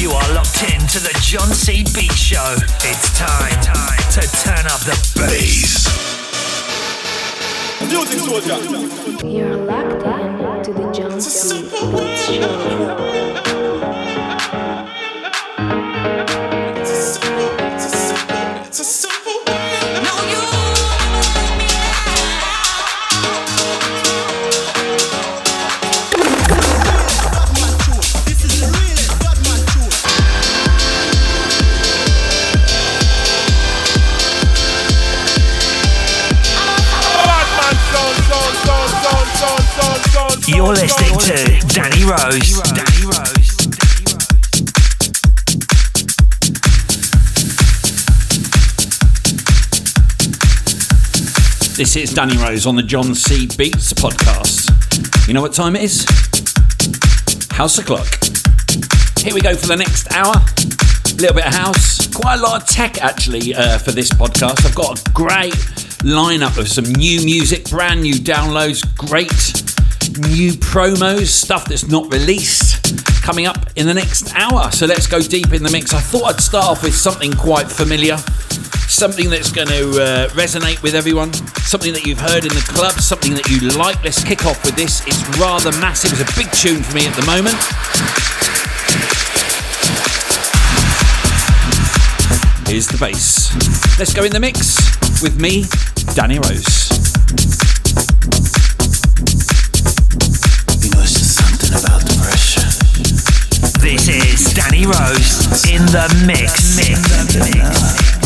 You are locked in to the JonC Beat Show. It's time, time to turn up the bass. You're locked in to the JonC Beat Show. Danny Rose. This is Danny Rose on the JonC Beats podcast. You know what time it is? House o'clock. Here we go for the next hour. A little bit of house, quite a lot of tech actually uh, for this podcast. I've got a great lineup of some new music, brand new downloads, great new promos, stuff that's not released coming up in the next hour. So let's go deep in the mix. I thought I'd start off with something quite familiar, something that's going to uh, resonate with everyone, something that you've heard in the club, something that you like. Let's kick off with this. It's rather massive, it's a big tune for me at the moment. Here's the bass. Let's go in the mix with me, Danny Rose. Danny Rose in the mix. mix, mix.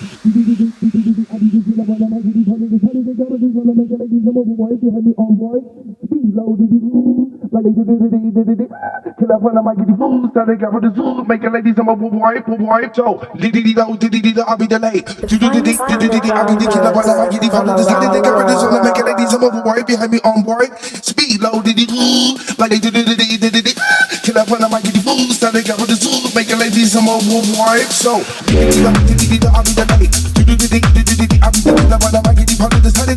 Till I run I might get the food, then I got for the zoo, make a lady some more wipe, wipe, so diddy do, diddy do, I'll be delayed. Diddy diddy diddy, I'll be the killer, but I might get the food, then I got for the zoo, make a lady some more wipe behind me on board. Speed low, diddy do, like they did it, Kill I might get the the zoo, it like these, I'm overboard. So, it, did it, I'll be delayed. Do do do do do do do, I'll be the I get the they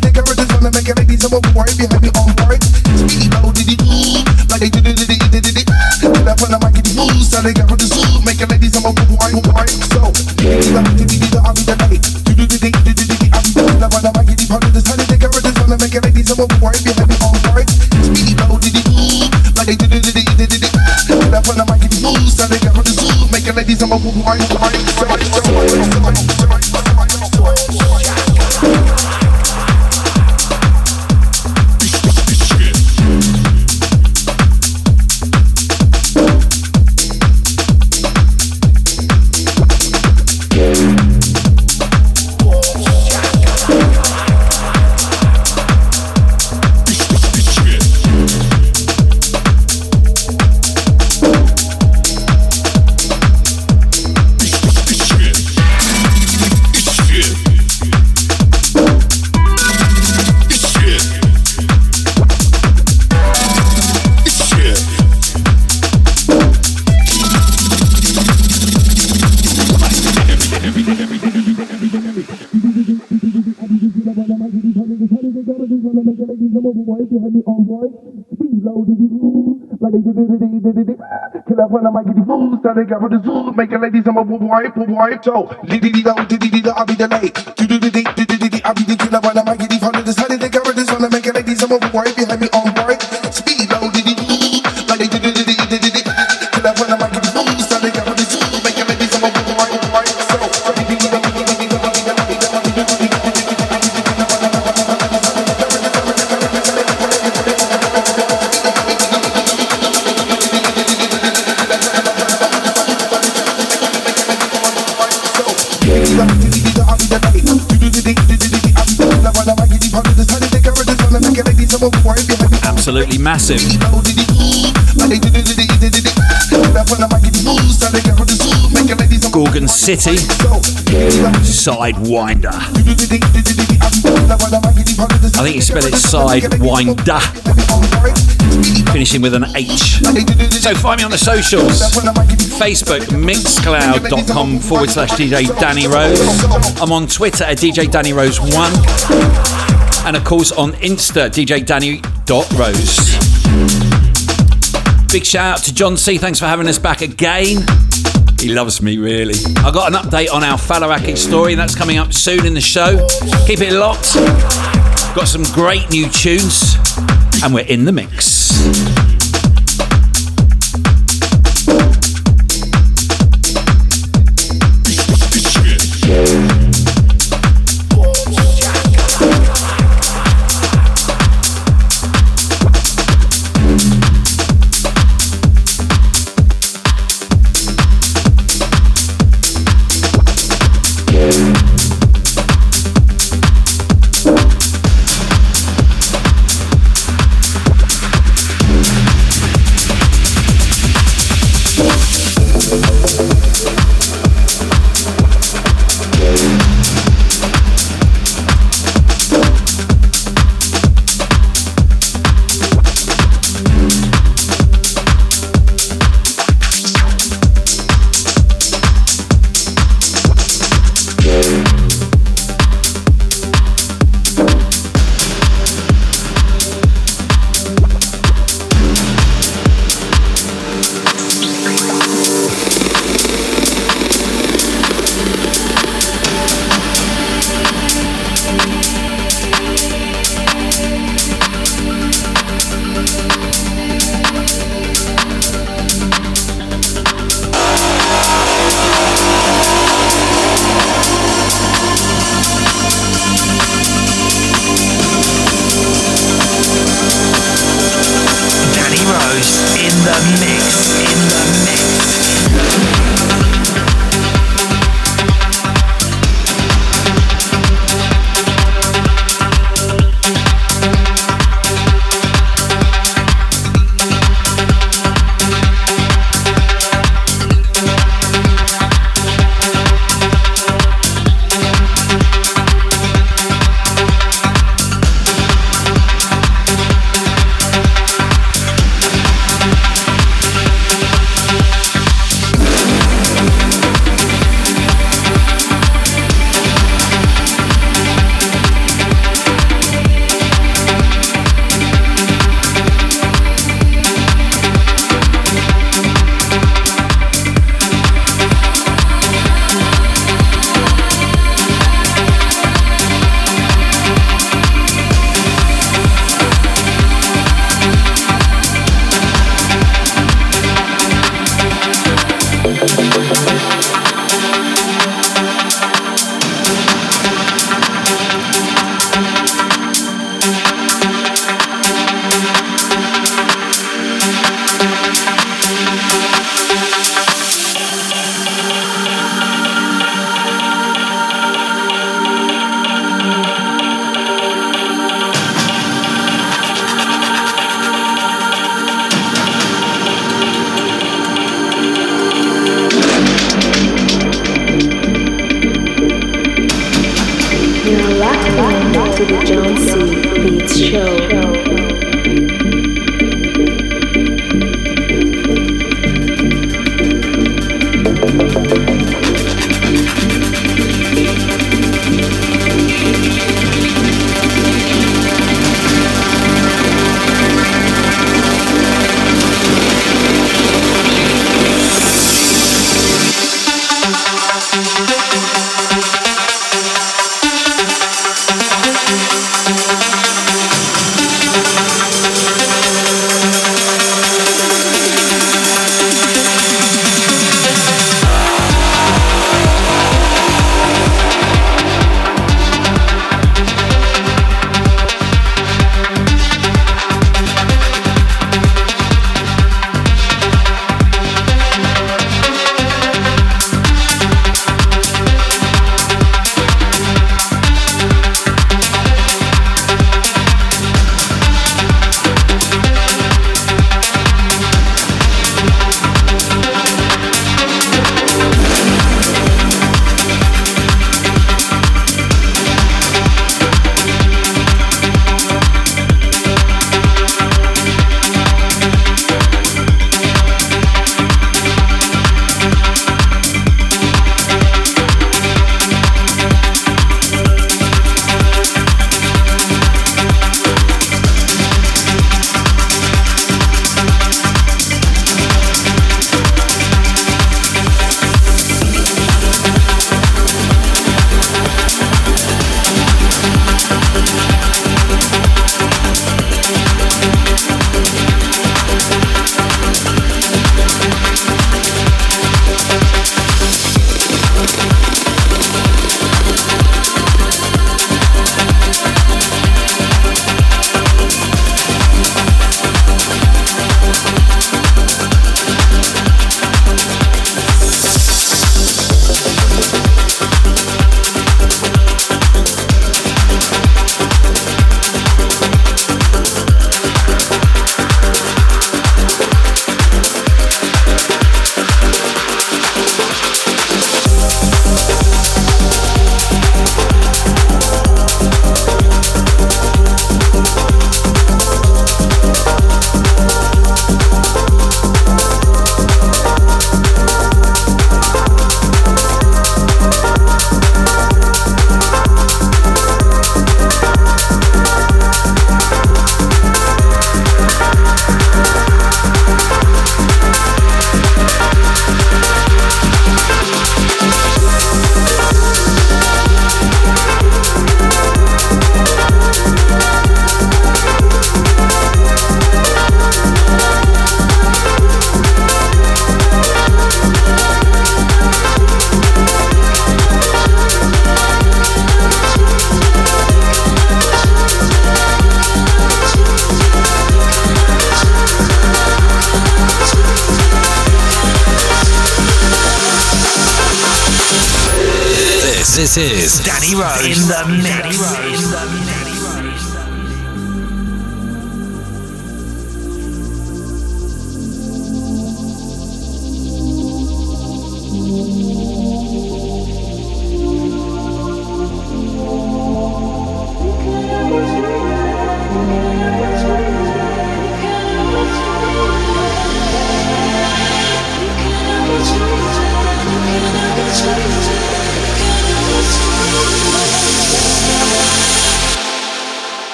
I'm you did it, ooh, like they did it, did it, did it. Kill up when I might get the the zoo, make it like these, I'm overboard, overboard. So, it, did it, I'll be delayed. Do do do do do do do, I'll be the when I might get the they I'm overboard, you had me on board. Speed low, did it, ooh, like they did it, did Jamaican ladies, I'm a woo woo, I'm a woo woo, I'm a woo woo. Zoo, make it like these, I'm overboard, overboard. Make it ladies, a wipe, wipe, so diddy diddy do diddy diddy I'll be delayed. Do do diddy diddy diddy I'll be the killer when I might get the this honey, they got this wanna make it ladies, a wipe, you had me on massive. Gorgon City, Sidewindah. I think you spell it Sidewindah, finishing with an H. So find me on the socials Facebook, mixcloud.com forward slash DJ Danny Rose. I'm on Twitter at DJ Danny Rose 1. And of course on Insta, DJ Danny.rose. Big shout out to JonC Thanks for having us back again. He loves me, really. I got an update on our Faliraki story, that's coming up soon in the show. Keep it locked. Got some great new tunes, and we're in the mix.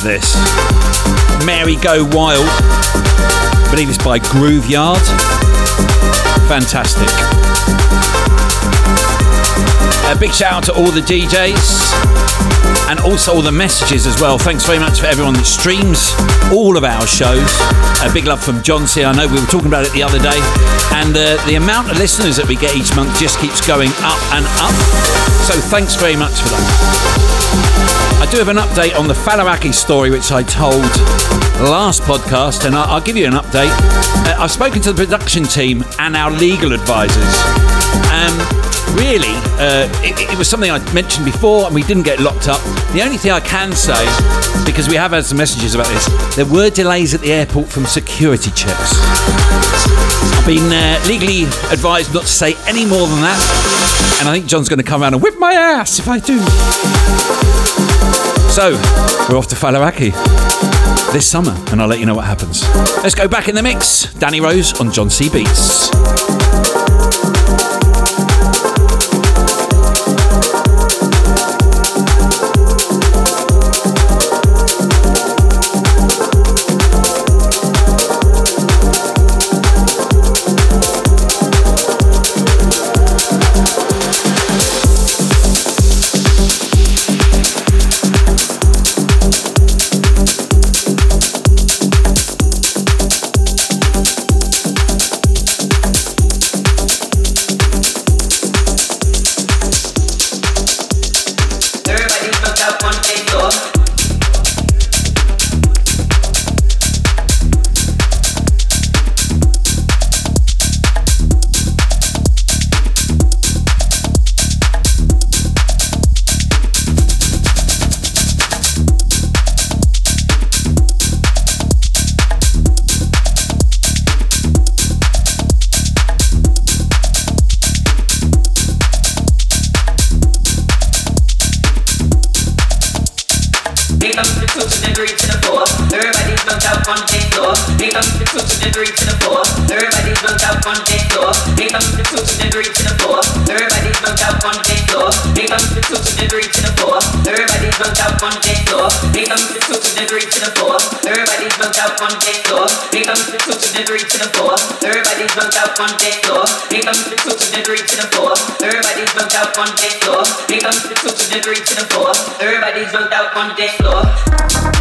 Love this. Mary Go Wild. I believe it's by Grooveyard. Fantastic. A big shout out to all the DJs and also all the messages as well. Thanks very much for everyone that streams all of our shows. A big love from JonC I know we were talking about it the other day, and uh, the amount of listeners that we get each month just keeps going up and up. So thanks very much for that. I do have an update on the Faliraki story, which I told last podcast, and I'll, I'll give you an update. Uh, I've spoken to the production team and our legal advisors. Um, really, uh, it, it was something I mentioned before, and we didn't get locked up. The only thing I can say, because we have had some messages about this, there were delays at the airport from security checks. I've been uh, legally advised not to say any more than that, and I think John's going to come around and whip my ass if I do. So, we're off to Faliraki this summer, and I'll let you know what happens. Let's go back in the mix. Danny Rose on JonC Beats. Floor.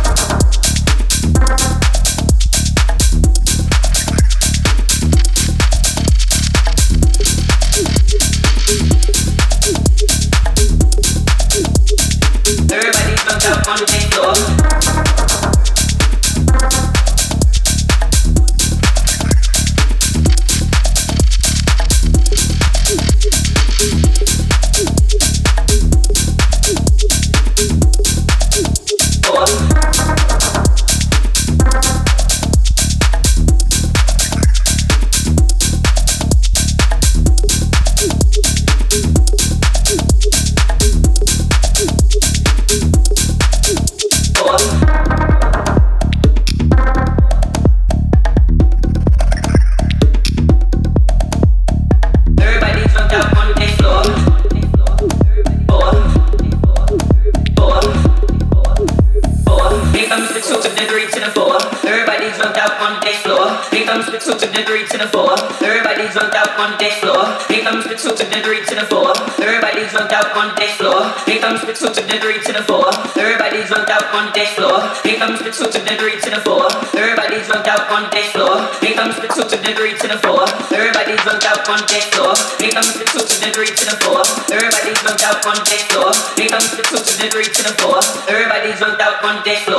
contexto.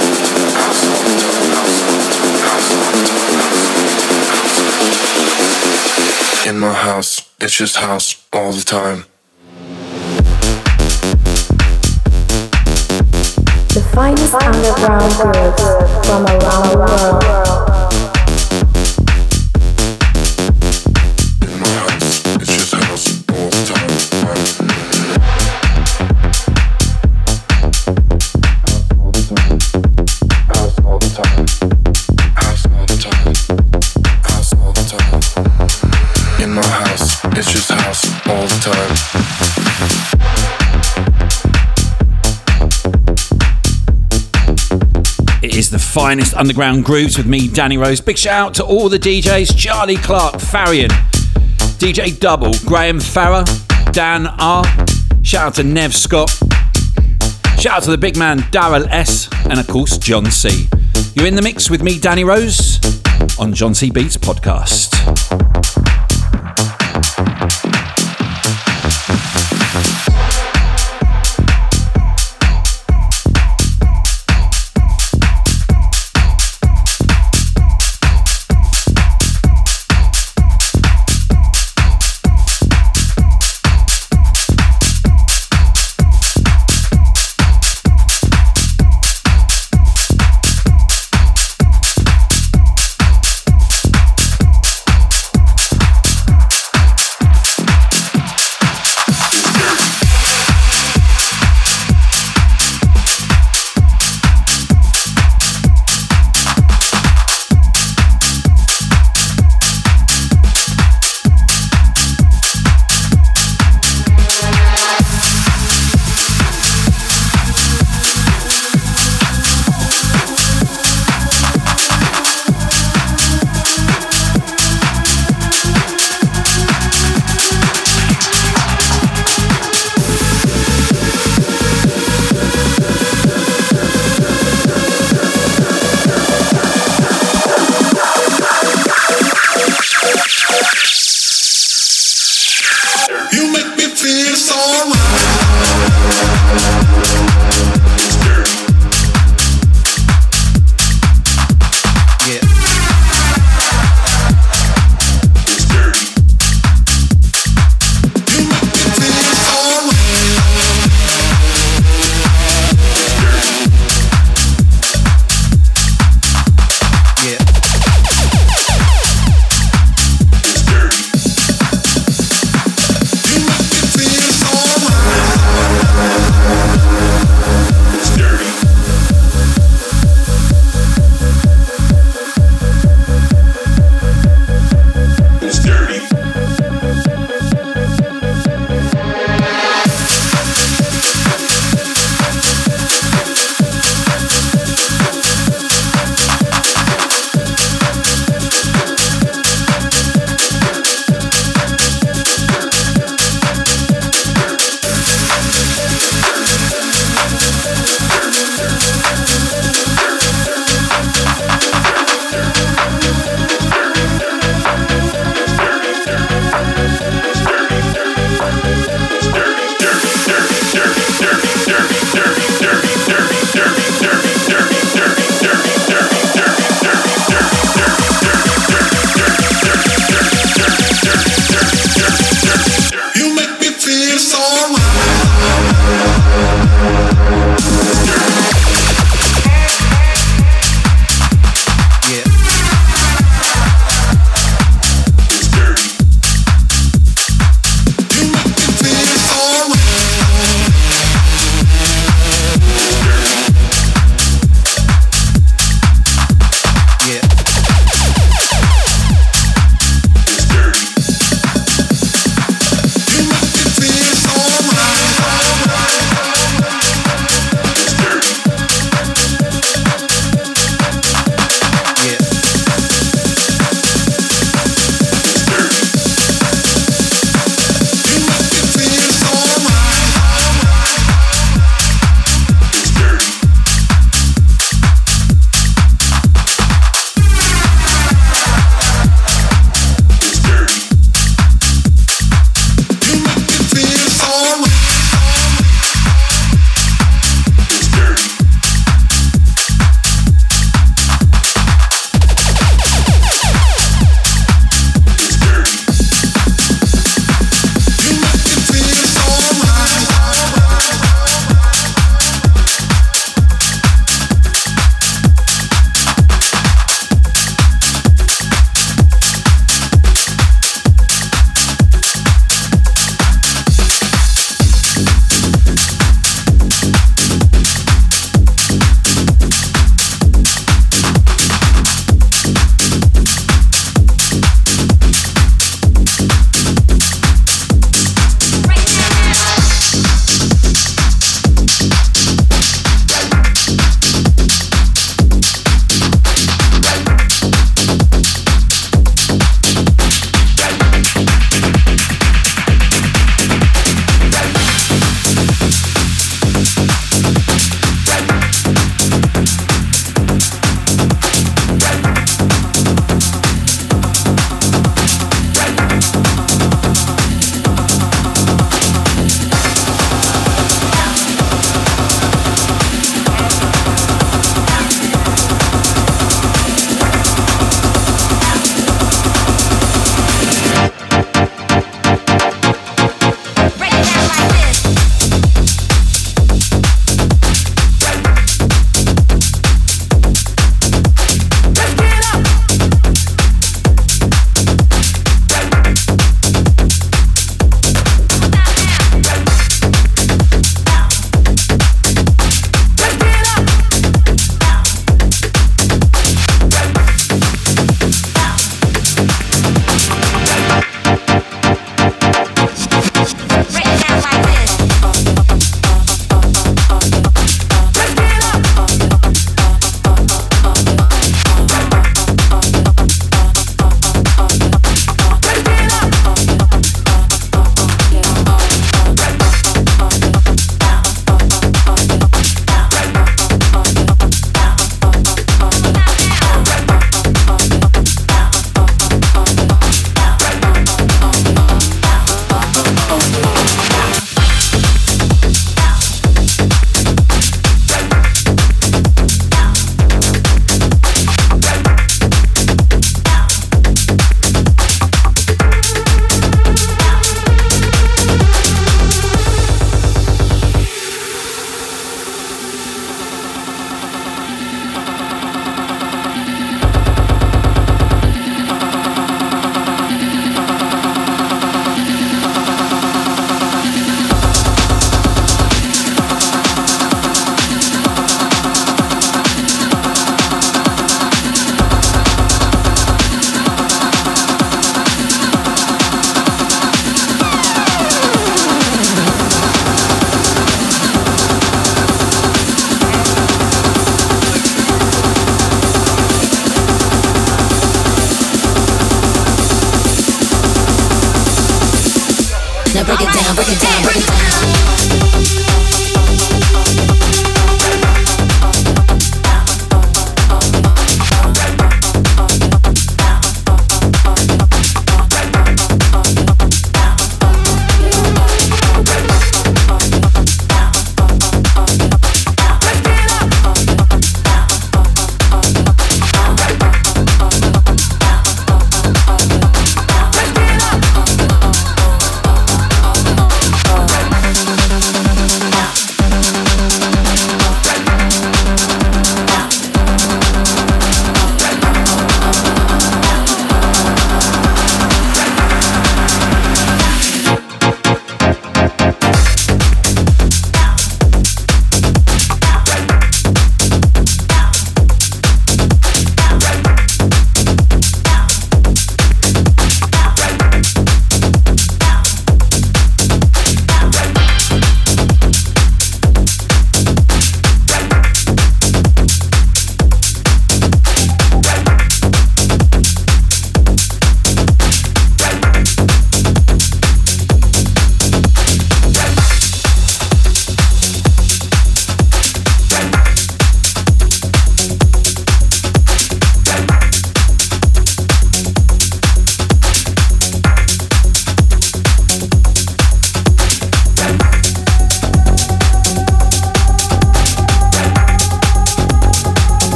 In my house, it's just house all the time. The finest underground groups from around the world. Finest underground grooves with me, Danny Rose. Big shout out to all the DJs Charlie Clark, Farian, DJ Double, Graham Farrer, Dan R. Shout out to Nev Scott. Shout out to the big man Daryl S. And of course, JonC. You're in the mix with me, Danny Rose, on JonC. Beats podcast.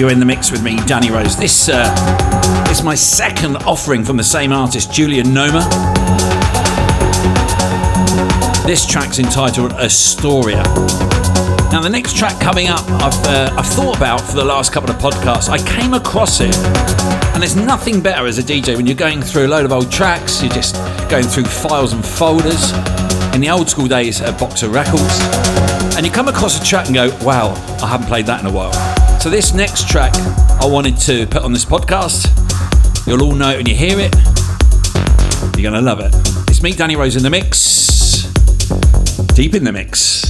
You're in the mix with me, Danny Rose. This uh, is my second offering from the same artist, Julien Noma. This track's entitled Astoria. Now, the next track coming up, I've, uh, I've thought about for the last couple of podcasts. I came across it, and there's nothing better as a DJ when you're going through a load of old tracks, you're just going through files and folders. In the old school days, a box of records, and you come across a track and go, wow, I haven't played that in a while. So, this next track I wanted to put on this podcast, you'll all know it when you hear it. You're going to love it. It's me, Danny Rose, in the mix. Deep in the mix.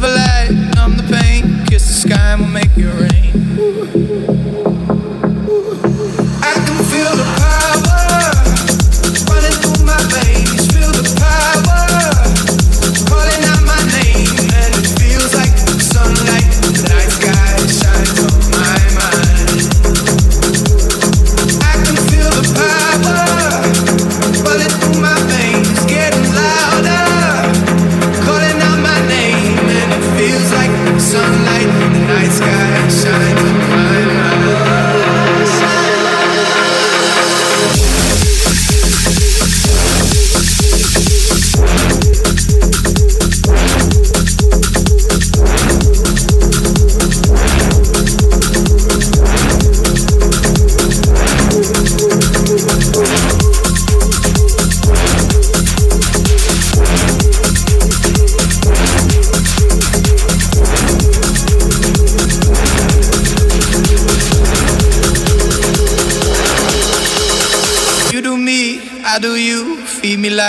Feel the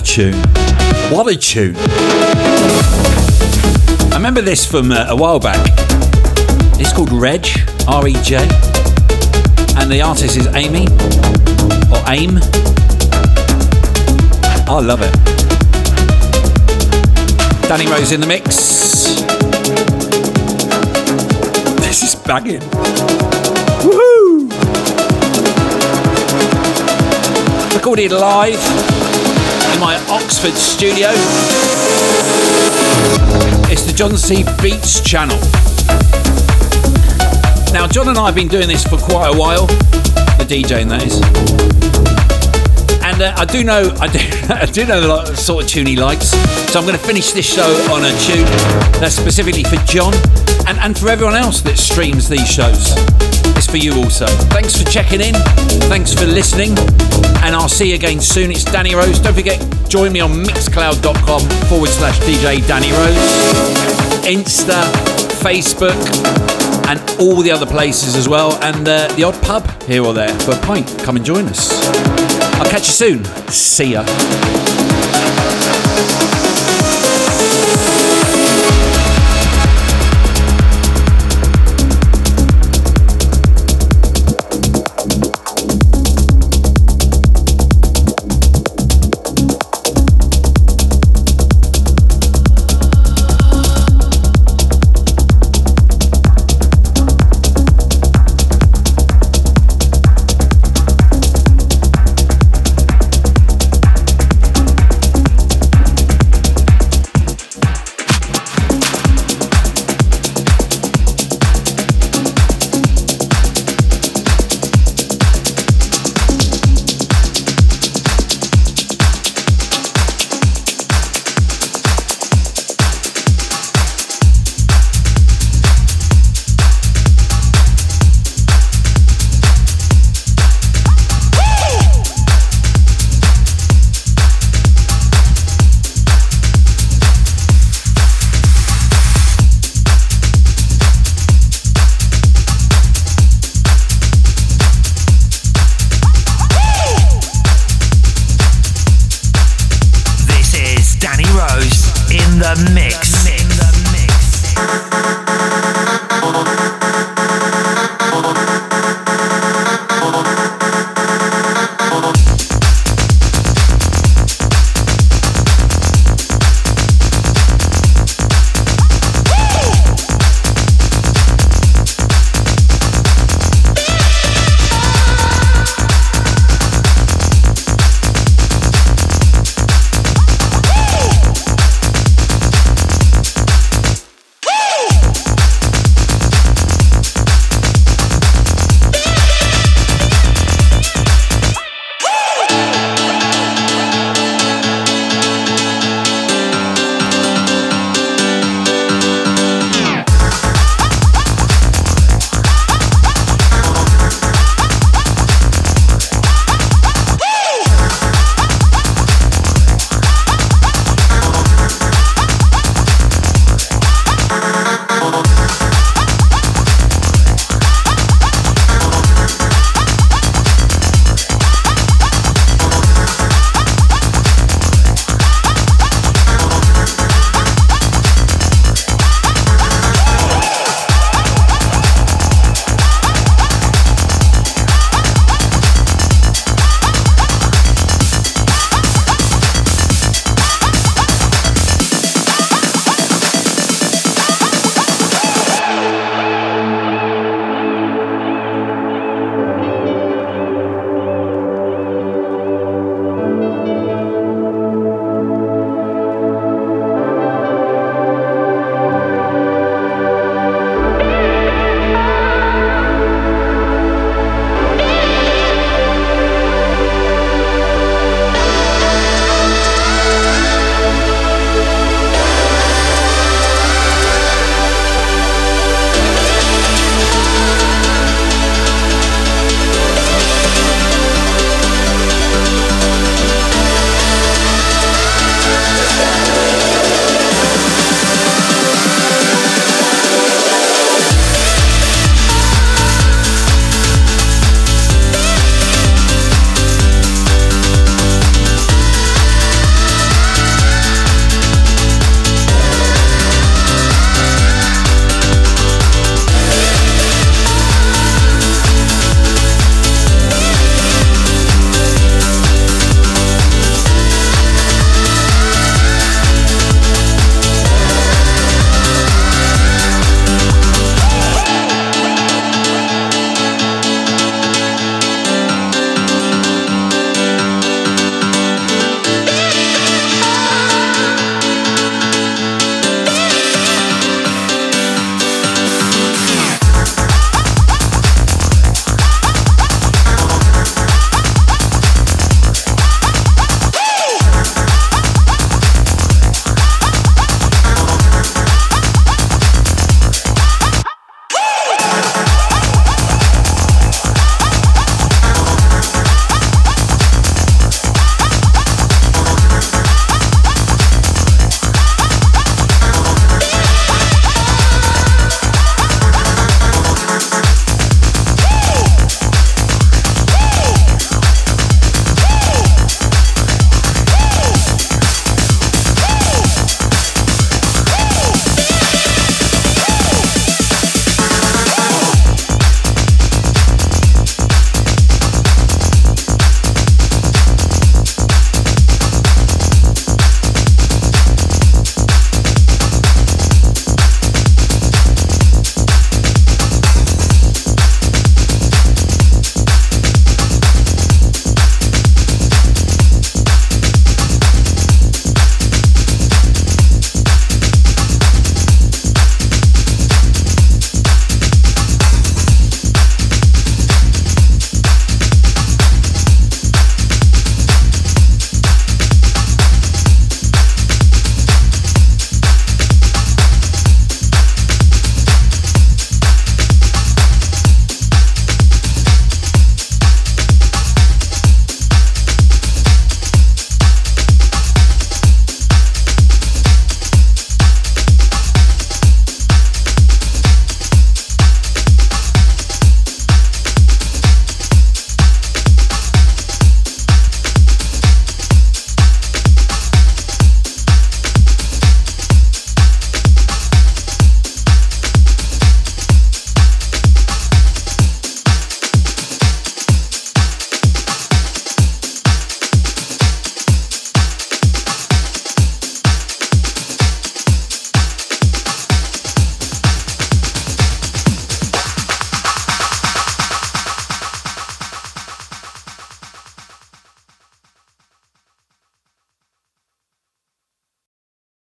A tune. What a tune. I remember this from uh, a while back. It's called Rej, R E J. And the artist is Amy, or AIM. I love it. Danny Rose in the mix. This is banging. Woohoo! Recorded live my Oxford studio. It's the JonC. Beats channel. Now, John and I have been doing this for quite a while, the DJing that is. And uh, I do know, I do, I do know the sort of tune he likes. So I'm going to finish this show on a tune that's specifically for John and, and for everyone else that streams these shows. It's for you also. Thanks for checking in. Thanks for listening. And I'll see you again soon. It's Danny Rose. Don't forget, join me on mixcloud.com forward slash DJ Danny Rose. Insta, Facebook, and all the other places as well. And uh, the odd pub here or there for a pint. Come and join us. I'll catch you soon. See ya.